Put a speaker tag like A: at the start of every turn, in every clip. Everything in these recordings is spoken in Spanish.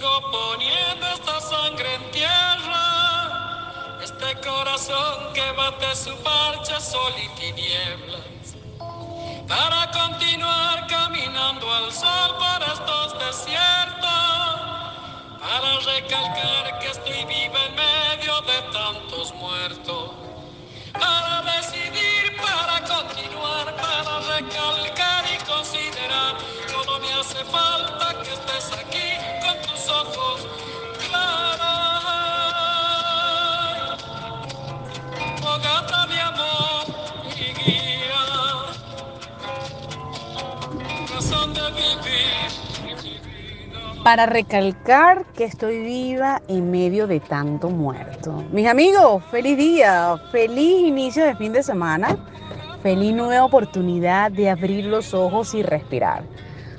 A: poniendo esta sangre en tierra, este corazón que bate su parche sol y tinieblas, para continuar caminando al sol por estos desiertos, para recalcar que estoy viva en medio de tantos muertos, para decidir, para continuar, para recalcar y considerar, todo me hace falta
B: para recalcar que estoy viva en medio de tanto muerto. Mis amigos, feliz día, feliz inicio de fin de semana, feliz nueva oportunidad de abrir los ojos y respirar.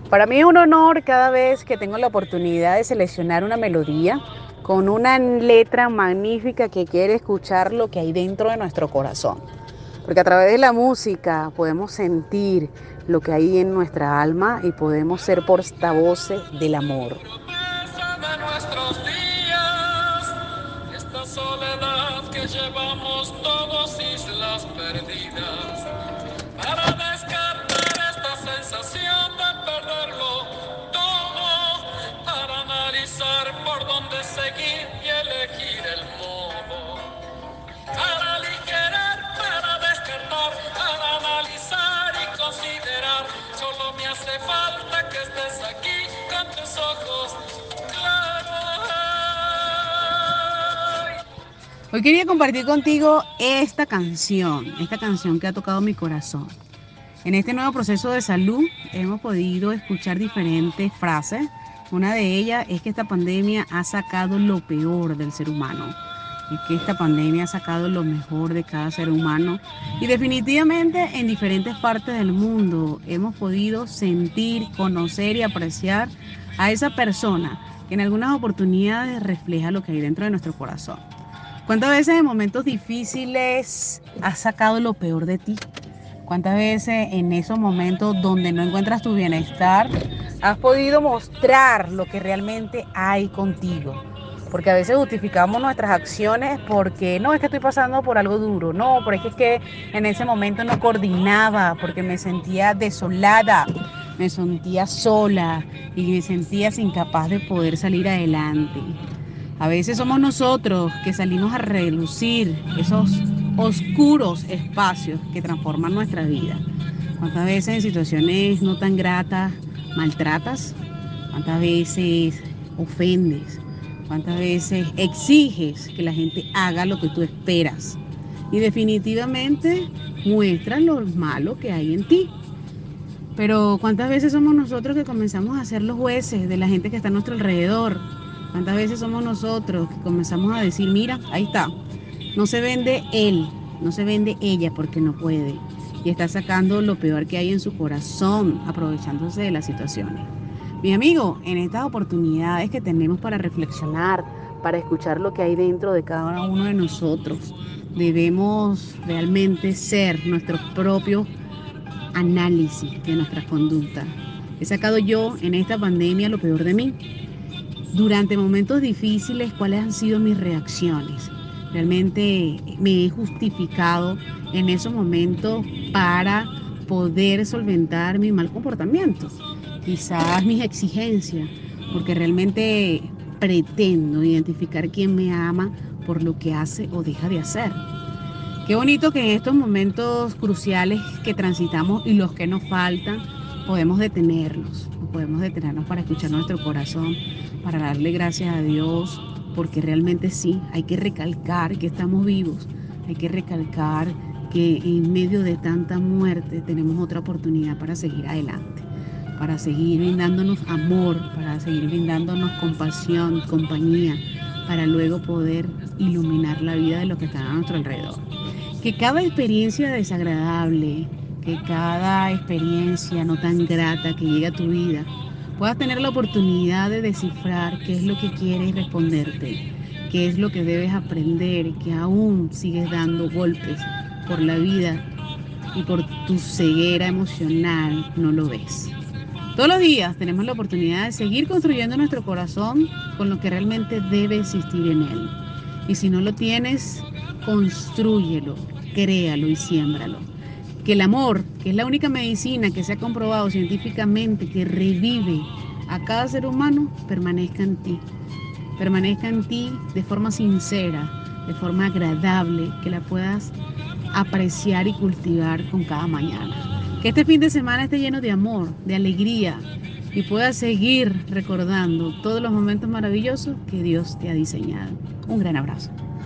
B: Para mí es un honor cada vez que tengo la oportunidad de seleccionar una melodía con una letra magnífica que quiere escuchar lo que hay dentro de nuestro corazón. Porque a través de la música podemos sentir lo que hay en nuestra alma y podemos ser portavoces del amor.
A: Que estés aquí con tus ojos claros.
B: Hoy quería compartir contigo esta canción, esta canción que ha tocado mi corazón. En este nuevo proceso de salud hemos podido escuchar diferentes frases. Una de ellas es que esta pandemia ha sacado lo peor del ser humano. Es que esta pandemia ha sacado lo mejor de cada ser humano. Y definitivamente en diferentes partes del mundo hemos podido sentir, conocer y apreciar a esa persona que en algunas oportunidades refleja lo que hay dentro de nuestro corazón. ¿Cuántas veces en momentos difíciles has sacado lo peor de ti? ¿Cuántas veces en esos momentos donde no encuentras tu bienestar has podido mostrar lo que realmente hay contigo? Porque a veces justificamos nuestras acciones porque no es que estoy pasando por algo duro, no, porque es que en ese momento no coordinaba, porque me sentía desolada, me sentía sola y me sentía incapaz de poder salir adelante. A veces somos nosotros que salimos a relucir esos oscuros espacios que transforman nuestra vida. ¿Cuántas veces en situaciones no tan gratas maltratas? ¿Cuántas veces ofendes? ¿Cuántas veces exiges que la gente haga lo que tú esperas? Y definitivamente muestras lo malo que hay en ti. Pero ¿cuántas veces somos nosotros que comenzamos a ser los jueces de la gente que está a nuestro alrededor? ¿Cuántas veces somos nosotros que comenzamos a decir, mira, ahí está, no se vende él, no se vende ella porque no puede? Y está sacando lo peor que hay en su corazón, aprovechándose de las situaciones. Mi amigo, en estas oportunidades que tenemos para reflexionar, para escuchar lo que hay dentro de cada uno de nosotros, debemos realmente ser nuestros propios análisis de nuestra conducta. He sacado yo en esta pandemia lo peor de mí. Durante momentos difíciles, ¿cuáles han sido mis reacciones? Realmente me he justificado en esos momentos para poder solventar mi mal comportamiento, quizás mis exigencias, porque realmente pretendo identificar quién me ama por lo que hace o deja de hacer. Qué bonito que en estos momentos cruciales que transitamos y los que nos faltan, podemos detenernos, podemos detenernos para escuchar nuestro corazón, para darle gracias a Dios, porque realmente sí, hay que recalcar que estamos vivos, hay que recalcar que en medio de tanta muerte tenemos otra oportunidad para seguir adelante, para seguir brindándonos amor, para seguir brindándonos compasión, compañía, para luego poder iluminar la vida de los que están a nuestro alrededor. Que cada experiencia desagradable, que cada experiencia no tan grata que llega a tu vida, puedas tener la oportunidad de descifrar qué es lo que quieres responderte, qué es lo que debes aprender, que aún sigues dando golpes por la vida y por tu ceguera emocional no lo ves. Todos los días tenemos la oportunidad de seguir construyendo nuestro corazón con lo que realmente debe existir en él. Y si no lo tienes, construyelo, créalo y siémbralo. Que el amor, que es la única medicina que se ha comprobado científicamente que revive a cada ser humano, permanezca en ti. Permanezca en ti de forma sincera, de forma agradable, que la puedas apreciar y cultivar con cada mañana. Que este fin de semana esté lleno de amor, de alegría y puedas seguir recordando todos los momentos maravillosos que Dios te ha diseñado. Un gran abrazo.